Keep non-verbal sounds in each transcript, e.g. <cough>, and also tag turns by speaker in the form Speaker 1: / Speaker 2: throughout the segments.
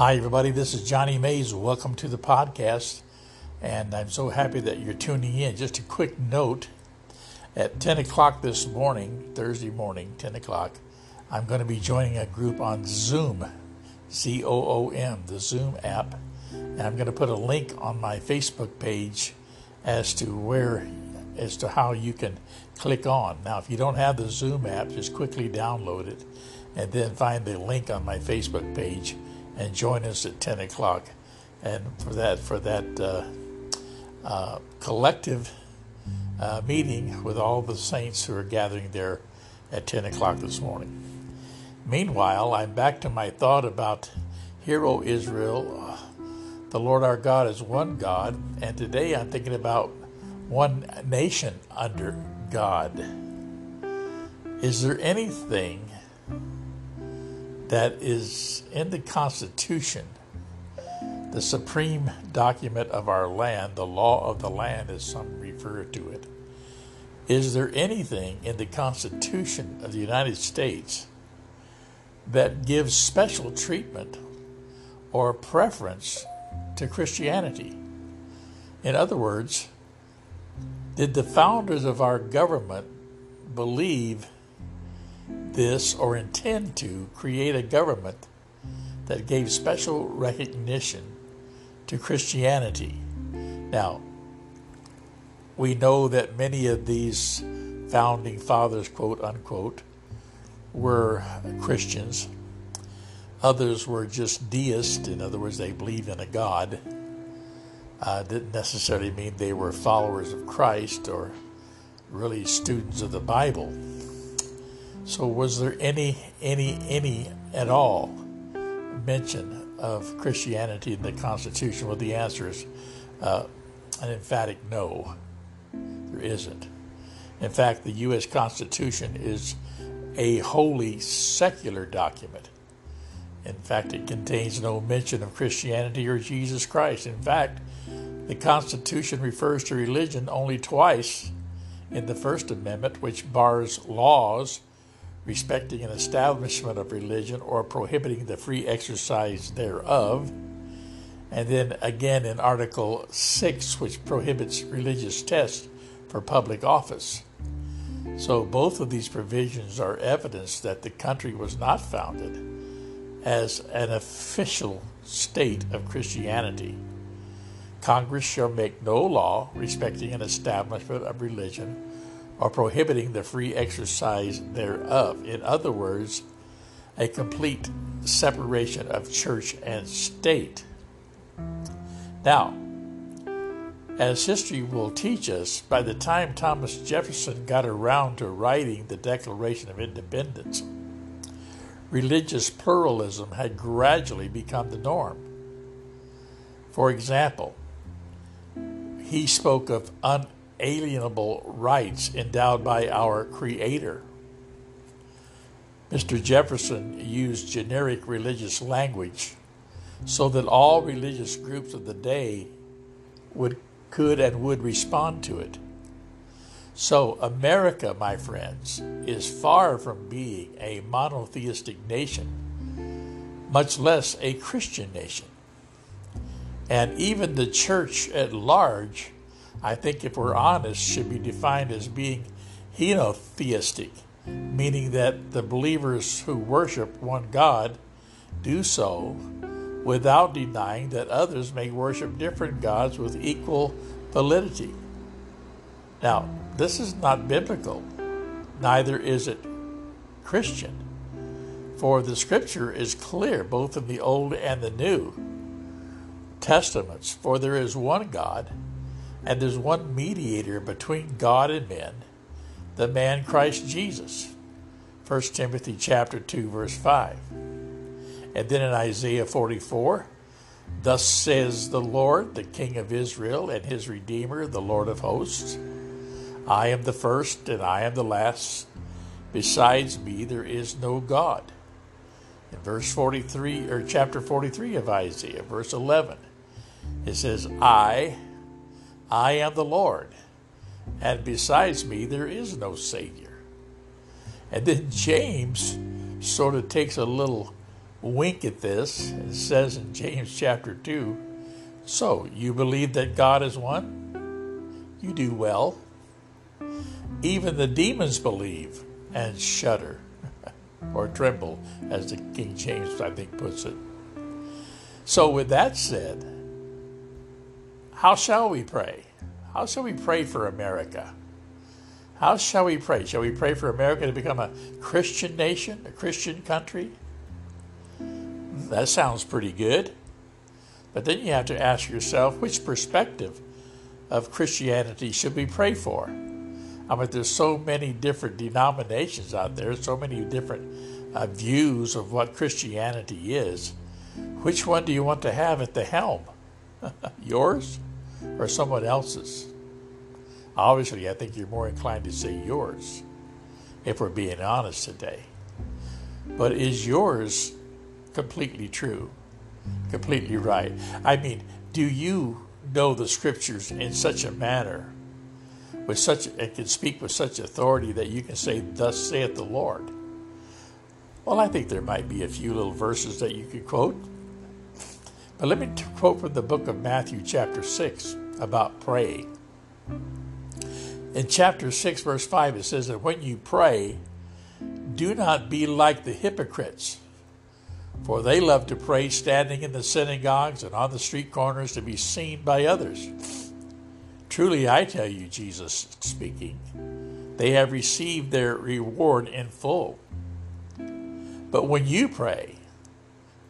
Speaker 1: Hi, everybody. This is Johnny Mays. Welcome to the podcast. And I'm so happy that you're tuning in. Just a quick note at 10 o'clock this morning, Thursday morning, 10 o'clock, I'm going to be joining a group on Zoom, Z O O M, the Zoom app. And I'm going to put a link on my Facebook page as to where, as to how you can click on. Now, if you don't have the Zoom app, just quickly download it and then find the link on my Facebook page and join us at 10 o'clock. And for that, for that uh, uh, collective uh, meeting with all the saints who are gathering there at 10 o'clock this morning. Meanwhile, I'm back to my thought about Hear O Israel, the Lord our God is one God, and today I'm thinking about one nation under God. Is there anything that is in the Constitution, the supreme document of our land, the law of the land, as some refer to it? Is there anything in the Constitution of the United States that gives special treatment or preference to Christianity? In other words, did the founders of our government believe this or intend to create a government that gave special recognition to Christianity? Now, we know that many of these founding fathers, quote unquote, were Christians. Others were just deists. In other words, they believed in a God. Uh, didn't necessarily mean they were followers of Christ or really students of the Bible. So, was there any, any, any at all mention of Christianity in the Constitution? Well, the answer is uh, an emphatic no. There isn't. In fact, the U.S. Constitution is a wholly secular document. In fact, it contains no mention of Christianity or Jesus Christ. In fact, the Constitution refers to religion only twice in the First Amendment, which bars laws respecting an establishment of religion or prohibiting the free exercise thereof. And then again in Article 6, which prohibits religious tests for public office. So both of these provisions are evidence that the country was not founded as an official state of Christianity. Congress shall make no law respecting an establishment of religion or prohibiting the free exercise thereof. In other words, a complete separation of church and state. Now, as history will teach us, by the time Thomas Jefferson got around to writing the Declaration of Independence, religious pluralism had gradually become the norm. For example, he spoke of un- alienable rights endowed by our Creator. Mr. Jefferson used generic religious language so that all religious groups of the day would could and would respond to it. So, America, my friends, is far from being a monotheistic nation, much less a Christian nation. And even the church at large I think if we're honest, should be defined as being henotheistic, meaning that the believers who worship one God do so without denying that others may worship different gods with equal validity. Now, this is not biblical, neither is it Christian. For the scripture is clear, both in the Old and the New Testaments, for there is one God and there's one mediator between God and men, the man Christ Jesus. 1 Timothy chapter 2 verse 5. And then in Isaiah 44, thus says the Lord, the King of Israel and his Redeemer, the Lord of hosts, I am the first and I am the last. Besides me there is no God. In verse 43 or chapter 43 of Isaiah, verse 11, it says, I I am the Lord, and besides me there is no Savior. And then James sort of takes a little wink at this and says in James chapter 2 So, you believe that God is one? You do well. Even the demons believe and shudder <laughs> or tremble, as the King James, I think, puts it. So, with that said, how shall we pray? How shall we pray for America? How shall we pray? Shall we pray for America to become a Christian nation, a Christian country? That sounds pretty good. But then you have to ask yourself which perspective of Christianity should we pray for? I mean, there's so many different denominations out there, so many different uh, views of what Christianity is. Which one do you want to have at the helm? <laughs> yours or someone else's? Obviously, I think you're more inclined to say yours, if we're being honest today. But is yours completely true? Completely right? I mean, do you know the scriptures in such a manner, with such and can speak with such authority that you can say, "Thus saith the Lord"? Well, I think there might be a few little verses that you could quote. But let me quote from the book of Matthew, chapter 6, about praying. In chapter 6, verse 5, it says that when you pray, do not be like the hypocrites, for they love to pray standing in the synagogues and on the street corners to be seen by others. Truly, I tell you, Jesus speaking, they have received their reward in full. But when you pray,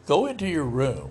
Speaker 1: go into your room,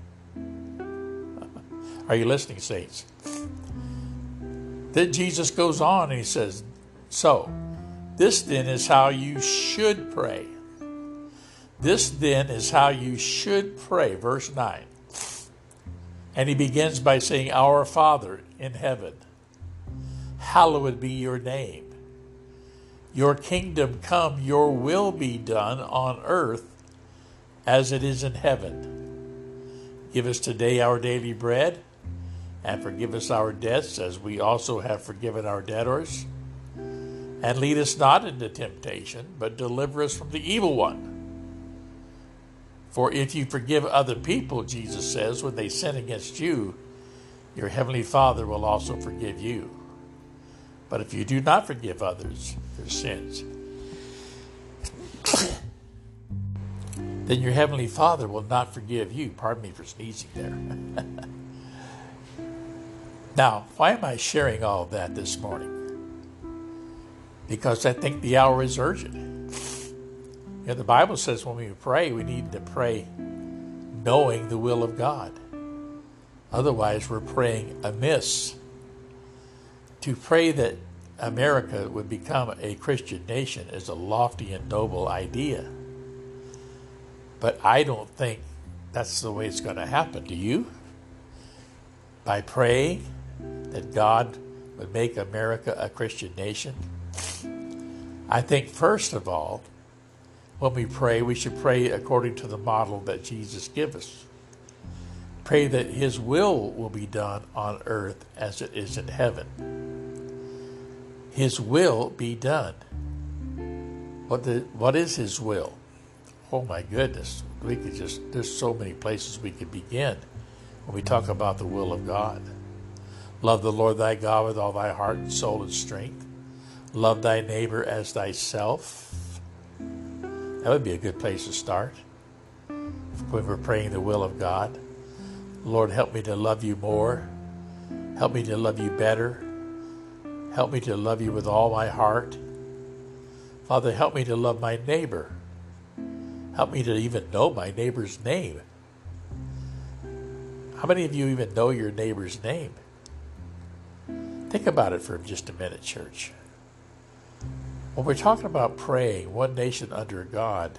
Speaker 1: Are you listening, saints? Then Jesus goes on and he says, So, this then is how you should pray. This then is how you should pray. Verse 9. And he begins by saying, Our Father in heaven, hallowed be your name. Your kingdom come, your will be done on earth as it is in heaven. Give us today our daily bread and forgive us our debts as we also have forgiven our debtors. And lead us not into temptation, but deliver us from the evil one. For if you forgive other people, Jesus says, when they sin against you, your heavenly Father will also forgive you. But if you do not forgive others their sins, <coughs> then your heavenly Father will not forgive you. Pardon me for sneezing there. <laughs> Now, why am I sharing all of that this morning? Because I think the hour is urgent. You know, the Bible says when we pray, we need to pray knowing the will of God. Otherwise, we're praying amiss. To pray that America would become a Christian nation is a lofty and noble idea. But I don't think that's the way it's going to happen. Do you? By praying that God would make America a Christian nation? I think, first of all, when we pray, we should pray according to the model that Jesus gives us. Pray that His will will be done on earth as it is in heaven. His will be done. What, the, what is His will? Oh my goodness, we could just, there's so many places we could begin when we talk about the will of God. Love the Lord thy God with all thy heart soul and strength. Love thy neighbor as thyself. That would be a good place to start when we're praying the will of God. Lord, help me to love you more. Help me to love you better. Help me to love you with all my heart. Father, help me to love my neighbor. Help me to even know my neighbor's name. How many of you even know your neighbor's name? Think about it for just a minute, church. When we're talking about praying, one nation under God,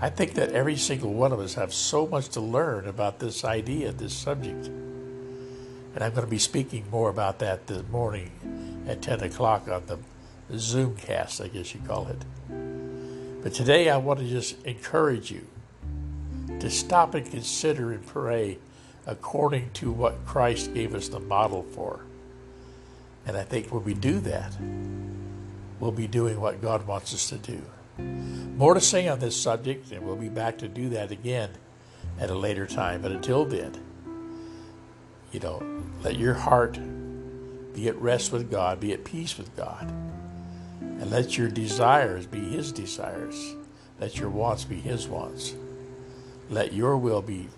Speaker 1: I think that every single one of us have so much to learn about this idea, this subject. And I'm going to be speaking more about that this morning at 10 o'clock on the Zoomcast, I guess you call it. But today I want to just encourage you to stop and consider and pray according to what Christ gave us the model for. And I think when we do that, we'll be doing what God wants us to do. More to say on this subject, and we'll be back to do that again at a later time. But until then, you know, let your heart be at rest with God, be at peace with God, and let your desires be His desires. Let your wants be His wants. Let your will be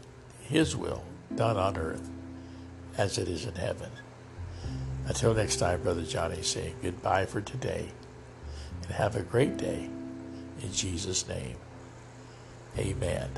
Speaker 1: His will done on earth as it is in heaven. Until next time, Brother Johnny saying goodbye for today and have a great day. In Jesus' name, amen.